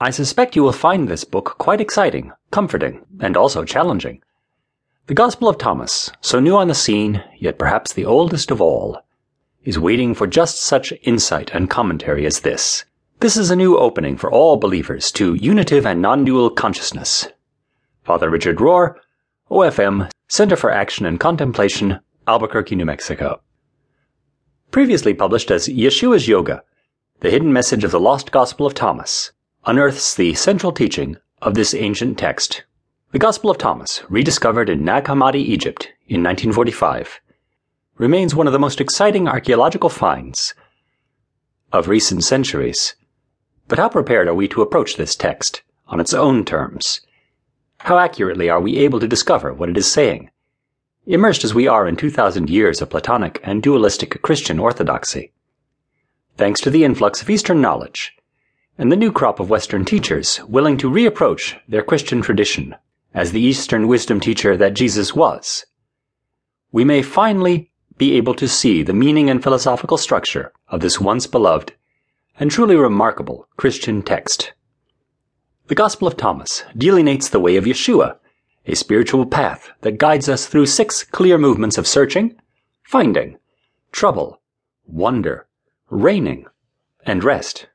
I suspect you will find this book quite exciting, comforting, and also challenging. The Gospel of Thomas, so new on the scene, yet perhaps the oldest of all, is waiting for just such insight and commentary as this. This is a new opening for all believers to unitive and non dual consciousness. Father Richard Rohr, OFM, Center for Action and Contemplation, Albuquerque, New Mexico. Previously published as Yeshua's Yoga, the hidden message of the lost Gospel of Thomas unearths the central teaching of this ancient text. The Gospel of Thomas, rediscovered in Nag Hammadi, Egypt in 1945, remains one of the most exciting archaeological finds of recent centuries. But how prepared are we to approach this text on its own terms? How accurately are we able to discover what it is saying? Immersed as we are in 2,000 years of Platonic and dualistic Christian orthodoxy. Thanks to the influx of Eastern knowledge, and the new crop of Western teachers willing to reapproach their Christian tradition as the Eastern wisdom teacher that Jesus was, we may finally be able to see the meaning and philosophical structure of this once beloved and truly remarkable Christian text. The Gospel of Thomas delineates the way of Yeshua, a spiritual path that guides us through six clear movements of searching, finding, trouble, wonder, reigning, and rest.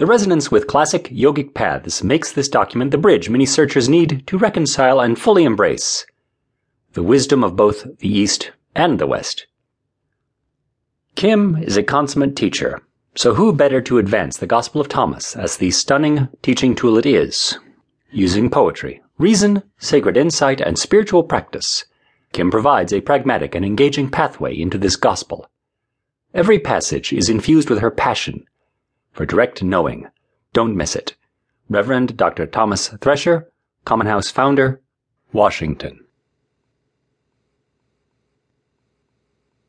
The resonance with classic yogic paths makes this document the bridge many searchers need to reconcile and fully embrace the wisdom of both the East and the West. Kim is a consummate teacher, so who better to advance the Gospel of Thomas as the stunning teaching tool it is? Using poetry, reason, sacred insight, and spiritual practice, Kim provides a pragmatic and engaging pathway into this gospel. Every passage is infused with her passion for direct knowing. Don't miss it. Reverend Dr. Thomas Thresher, Common House founder, Washington.